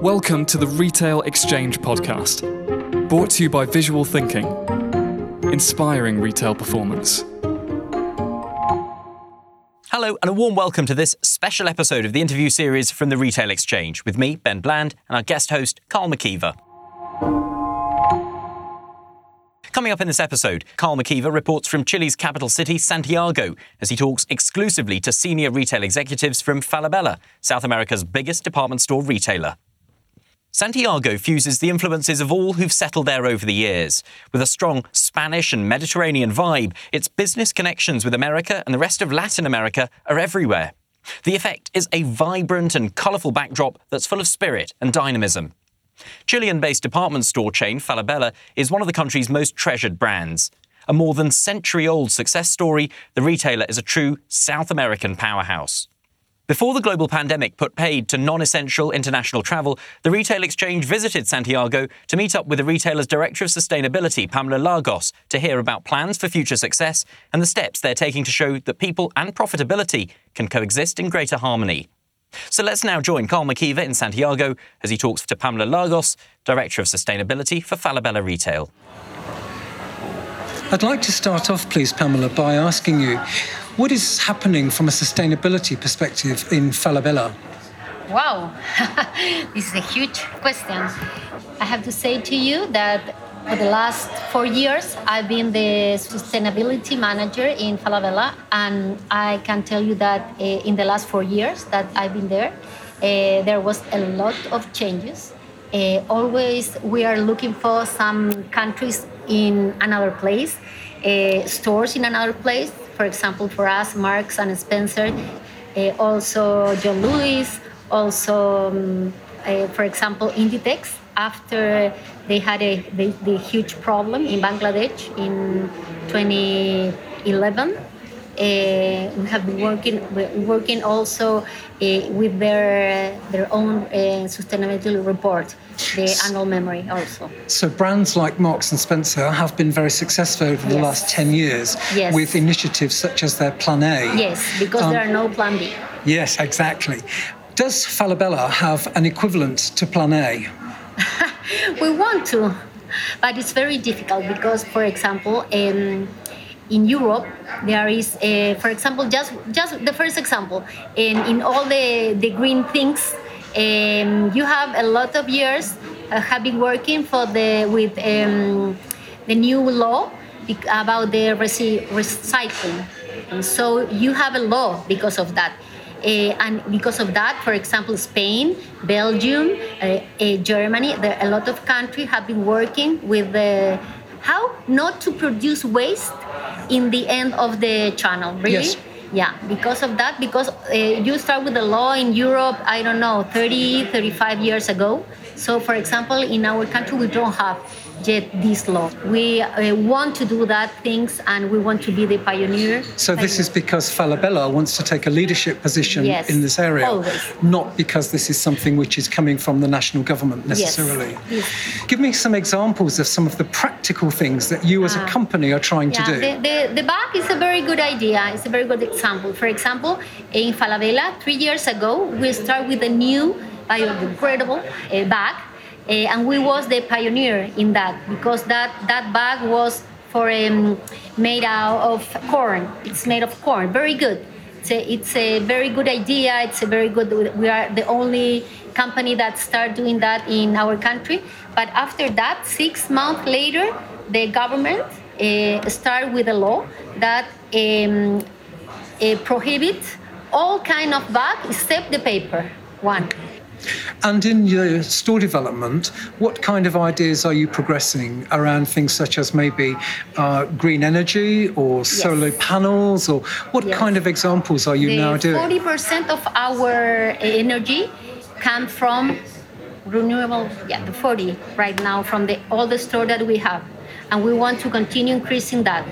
Welcome to the Retail Exchange podcast, brought to you by Visual Thinking, inspiring retail performance. Hello, and a warm welcome to this special episode of the interview series from the Retail Exchange with me, Ben Bland, and our guest host, Karl McKeever. Coming up in this episode, Karl McKeever reports from Chile's capital city, Santiago, as he talks exclusively to senior retail executives from Falabella, South America's biggest department store retailer. Santiago fuses the influences of all who've settled there over the years. With a strong Spanish and Mediterranean vibe, its business connections with America and the rest of Latin America are everywhere. The effect is a vibrant and colourful backdrop that's full of spirit and dynamism. Chilean based department store chain Falabella is one of the country's most treasured brands. A more than century old success story, the retailer is a true South American powerhouse. Before the global pandemic put paid to non essential international travel, the Retail Exchange visited Santiago to meet up with the retailer's Director of Sustainability, Pamela Lagos, to hear about plans for future success and the steps they're taking to show that people and profitability can coexist in greater harmony. So let's now join Karl McKeever in Santiago as he talks to Pamela Lagos, Director of Sustainability for Falabella Retail. I'd like to start off, please, Pamela, by asking you what is happening from a sustainability perspective in Falabella? Wow, this is a huge question. I have to say to you that for the last four years, I've been the sustainability manager in Falabella, and I can tell you that uh, in the last four years that I've been there, uh, there was a lot of changes. Uh, always, we are looking for some countries in another place, stores in another place. For example, for us, Marks and Spencer, also John Lewis, also, um, for example, Inditex after they had a the, the huge problem in Bangladesh in 2011. Uh, we have been working working also uh, with their their own uh, sustainability report, the annual memory also. So brands like Marks and Spencer have been very successful over the yes. last ten years yes. with initiatives such as their Plan A. Yes, because um, there are no Plan B. Yes, exactly. Does Falabella have an equivalent to Plan A? we want to, but it's very difficult because, for example, in in Europe, there is, a, for example, just just the first example, in, in all the, the green things, um, you have a lot of years uh, have been working for the with um, the new law about the recycling, and so you have a law because of that. Uh, and because of that, for example, Spain, Belgium, uh, uh, Germany, there, a lot of countries have been working with the how not to produce waste in the end of the channel. Really? Yes. Yeah, because of that, because uh, you start with the law in Europe, I don't know, 30, 35 years ago. So, for example, in our country, we don't have yet this law. We uh, want to do that things and we want to be the pioneer. So pioneer. this is because Falabella wants to take a leadership position yes, in this area, always. not because this is something which is coming from the national government necessarily. Yes. yes. Give me some examples of some of the practical things that you as a ah. company are trying yeah, to do. The, the, the bag is a very good idea. It's a very good example. For example, in Falabella, three years ago, we started with a new biodegradable uh, bag uh, and we was the pioneer in that because that that bag was for um, made out of corn. It's made of corn. Very good. It's a, it's a very good idea. It's a very good. We are the only company that start doing that in our country. But after that, six months later, the government uh, start with a law that um, uh, prohibits all kind of bag except the paper one. And in your store development, what kind of ideas are you progressing around things such as maybe uh, green energy or yes. solar panels, or what yes. kind of examples are you the now doing? Forty percent of our energy comes from renewable. Yeah, the forty right now from the all the store that we have, and we want to continue increasing that.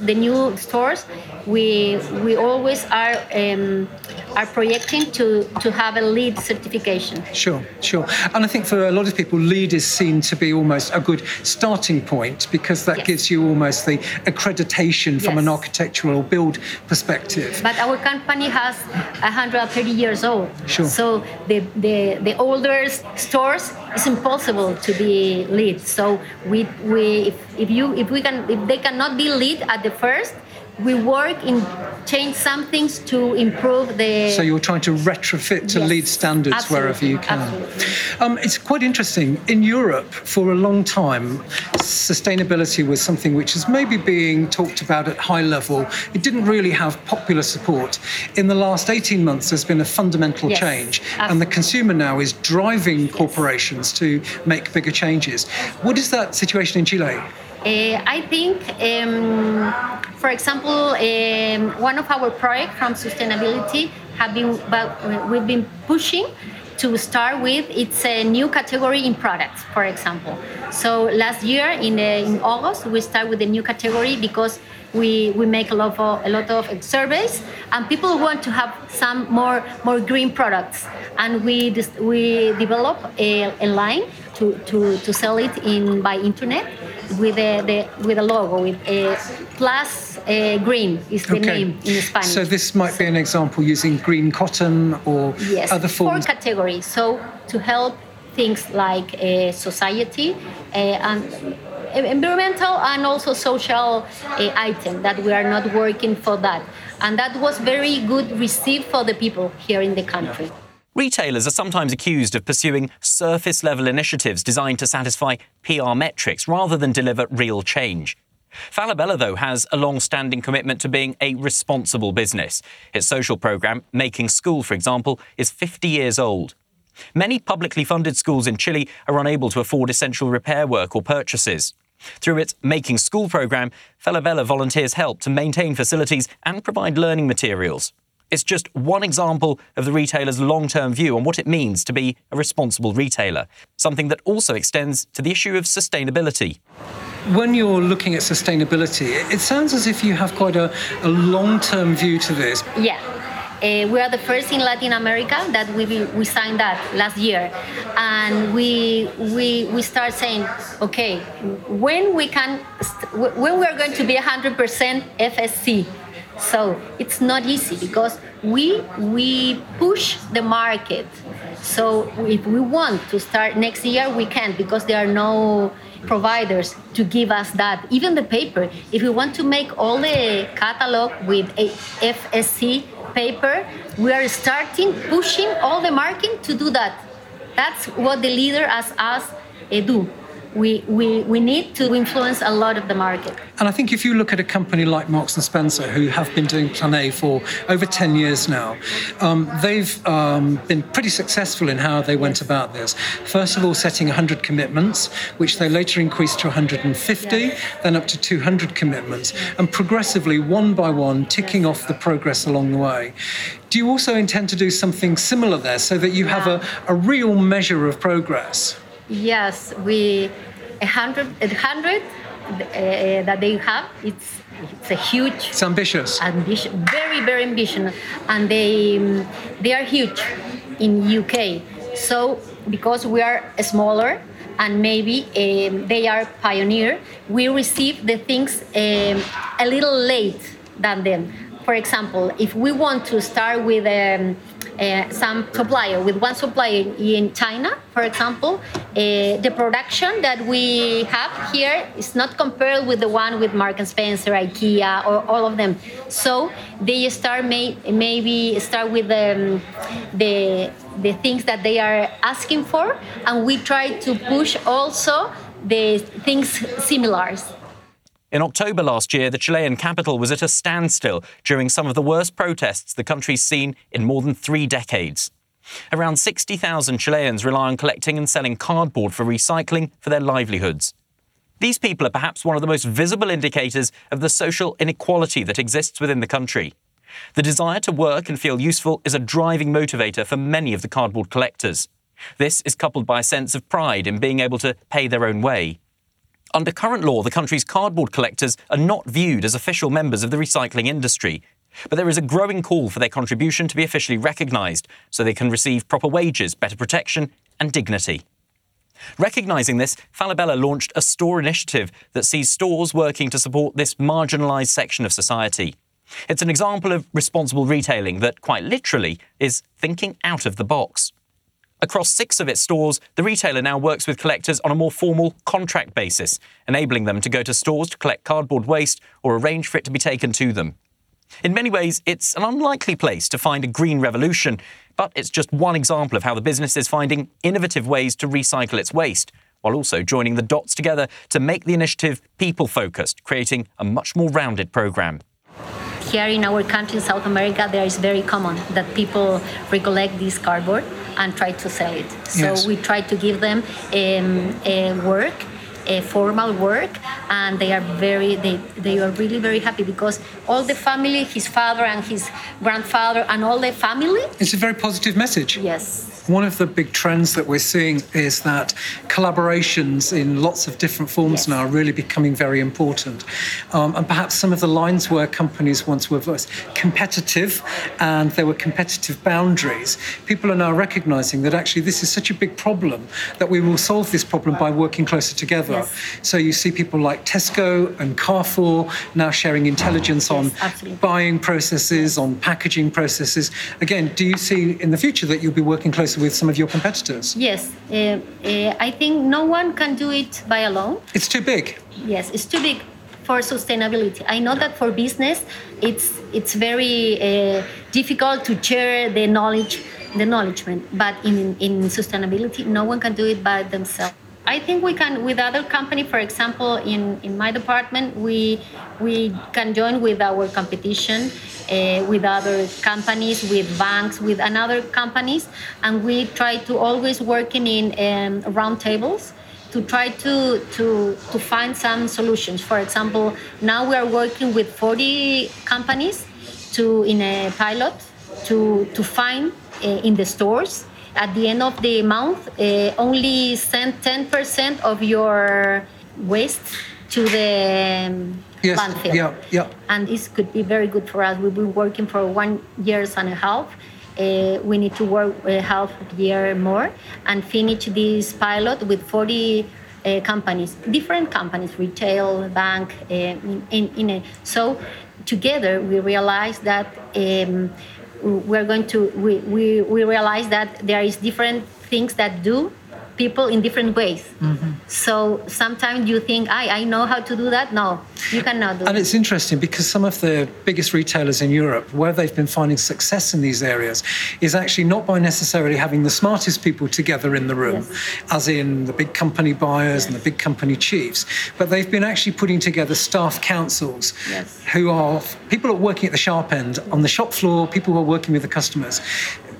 The new stores, we we always are um, are projecting to to have a LEED certification. Sure, sure. And I think for a lot of people, LEED is seen to be almost a good starting point because that Yes. gives you almost the accreditation from an architectural build perspective. But our company has 130 years old. Sure. So the, the, the older stores it's impossible to be LEED. So we, we if, if you if we can if they cannot be LEED at the first, we work in change some things to improve the So you're trying to retrofit to Yes, LEED standards wherever you can. absolutely. Um, it's quite interesting. In Europe, for a long time, sustainability was something which is maybe being talked about at high level. It didn't really have popular support. In the last 18 months, there's been a fundamental Yes, change, and the absolutely. consumer now is driving corporations to make bigger changes. What is that situation in Chile? Uh, I think, um, for example, um, one of our projects from sustainability have been, but we've been pushing to start with. It's a new category in products, for example. So last year in, uh, in August we start with a new category because we, we make a lot of a lot of surveys and people want to have some more more green products and we we develop a, a line to, to, to sell it in by internet with a the, with a logo with a plus uh, green is the name in Spanish. So this might be an example using green cotton or yes, other forms. four categories. So to help things like uh, society uh, and environmental and also social uh, item that we are not working for that, and that was very good received for the people here in the country. Retailers are sometimes accused of pursuing surface level initiatives designed to satisfy PR metrics rather than deliver real change. Falabella, though, has a long standing commitment to being a responsible business. Its social programme, Making School, for example, is 50 years old. Many publicly funded schools in Chile are unable to afford essential repair work or purchases. Through its Making School programme, Falabella volunteers help to maintain facilities and provide learning materials. It's just one example of the retailer's long term view on what it means to be a responsible retailer, something that also extends to the issue of sustainability. When you're looking at sustainability, it- it sounds as if you have quite a, a long term view to this. Yeah. Uh, we are the first in Latin America that we, we signed that last year, and we we we start saying, okay, when we can, st- when we are going to be 100% FSC. So it's not easy because we we push the market. So if we want to start next year, we can't because there are no providers to give us that. Even the paper, if we want to make all the catalog with a FSC paper, we are starting pushing all the market to do that. That's what the leader as us uh, do. We, we, we need to influence a lot of the market. And I think if you look at a company like Marks and Spencer, who have been doing Plan A for over 10 years now, um, they've um, been pretty successful in how they went about this. First of all, setting 100 commitments, which they later increased to 150, then up to 200 commitments, and progressively, one by one, ticking off the progress along the way. Do you also intend to do something similar there so that you have a, a real measure of progress? Yes, we a hundred a hundred uh, that they have. It's it's a huge It's ambitious. ambition, very very ambitious, and they um, they are huge in UK. So because we are smaller and maybe um, they are pioneer, we receive the things um, a little late than them. For example, if we want to start with um, uh, some supplier, with one supplier in China, for example, uh, the production that we have here is not compared with the one with Mark and Spencer, IKEA, or all of them. So they start may, maybe start with um, the the things that they are asking for, and we try to push also the things similar. In October last year, the Chilean capital was at a standstill during some of the worst protests the country's seen in more than three decades. Around 60,000 Chileans rely on collecting and selling cardboard for recycling for their livelihoods. These people are perhaps one of the most visible indicators of the social inequality that exists within the country. The desire to work and feel useful is a driving motivator for many of the cardboard collectors. This is coupled by a sense of pride in being able to pay their own way. Under current law, the country's cardboard collectors are not viewed as official members of the recycling industry. But there is a growing call for their contribution to be officially recognised so they can receive proper wages, better protection, and dignity. Recognising this, Falabella launched a store initiative that sees stores working to support this marginalised section of society. It's an example of responsible retailing that, quite literally, is thinking out of the box. Across six of its stores, the retailer now works with collectors on a more formal contract basis, enabling them to go to stores to collect cardboard waste or arrange for it to be taken to them. In many ways, it's an unlikely place to find a green revolution, but it's just one example of how the business is finding innovative ways to recycle its waste, while also joining the dots together to make the initiative people focused, creating a much more rounded programme here in our country South America, there is very common that people recollect this cardboard and try to sell it. So yes. we try to give them um, a work a formal work and they are very they, they are really very happy because all the family his father and his grandfather and all the family it's a very positive message yes one of the big trends that we're seeing is that collaborations in lots of different forms yes. now are really becoming very important. Um, and perhaps some of the lines where companies once were competitive and there were competitive boundaries, people are now recognizing that actually this is such a big problem that we will solve this problem by working closer together. Yes. So you see people like Tesco and Carrefour now sharing intelligence on buying processes, on packaging processes. Again, do you see in the future that you'll be working closer with some of your competitors? Yes, uh, uh, I think no one can do it by alone. It's too big. Yes, it's too big for sustainability. I know that for business, it's it's very uh, difficult to share the knowledge, the acknowledgement. But in in sustainability, no one can do it by themselves. I think we can with other company, for example, in, in my department, we we can join with our competition, uh, with other companies, with banks, with another companies, and we try to always working in um, round tables to try to, to, to find some solutions. For example, now we are working with 40 companies to in a pilot to, to find uh, in the stores at the end of the month, uh, only send 10% of your waste to the um, yes, landfill. Yeah, yeah. And this could be very good for us. We've been working for one years and a half. Uh, we need to work a half year more and finish this pilot with 40 uh, companies, different companies, retail, bank, uh, in, in, in a, so together we realized that um, we're going to we, we, we realize that there is different things that do people in different ways. Mm-hmm. So sometimes you think, I, I know how to do that. No, you cannot do And it's interesting because some of the biggest retailers in Europe, where they've been finding success in these areas, is actually not by necessarily having the smartest people together in the room, yes. as in the big company buyers yes. and the big company chiefs, but they've been actually putting together staff councils yes. who are people are working at the sharp end on the shop floor, people who are working with the customers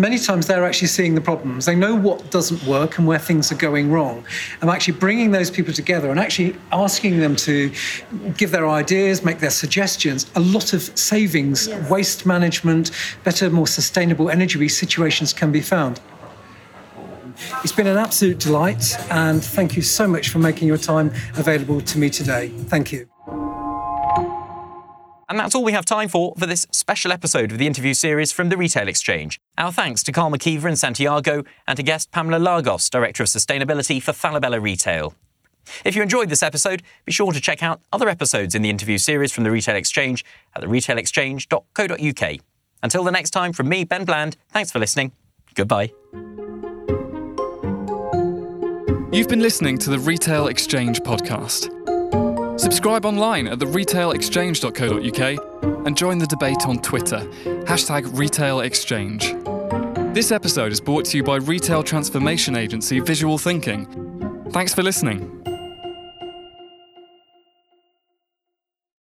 many times they're actually seeing the problems. They know what doesn't work and where things are going wrong. And actually bringing those people together and actually asking them to give their ideas, make their suggestions, a lot of savings, yes. waste management, better, more sustainable energy situations can be found. It's been an absolute delight, and thank you so much for making your time available to me today. Thank you. And that's all we have time for for this special episode of the interview series from the Retail Exchange. Our thanks to Karl McKeever in Santiago and to guest Pamela Lagos, Director of Sustainability for Falabella Retail. If you enjoyed this episode, be sure to check out other episodes in the interview series from the Retail Exchange at theretailexchange.co.uk. Until the next time, from me, Ben Bland, thanks for listening. Goodbye. You've been listening to the Retail Exchange podcast. Subscribe online at theretailexchange.co.uk and join the debate on Twitter, hashtag Retail Exchange. This episode is brought to you by retail transformation agency Visual Thinking. Thanks for listening.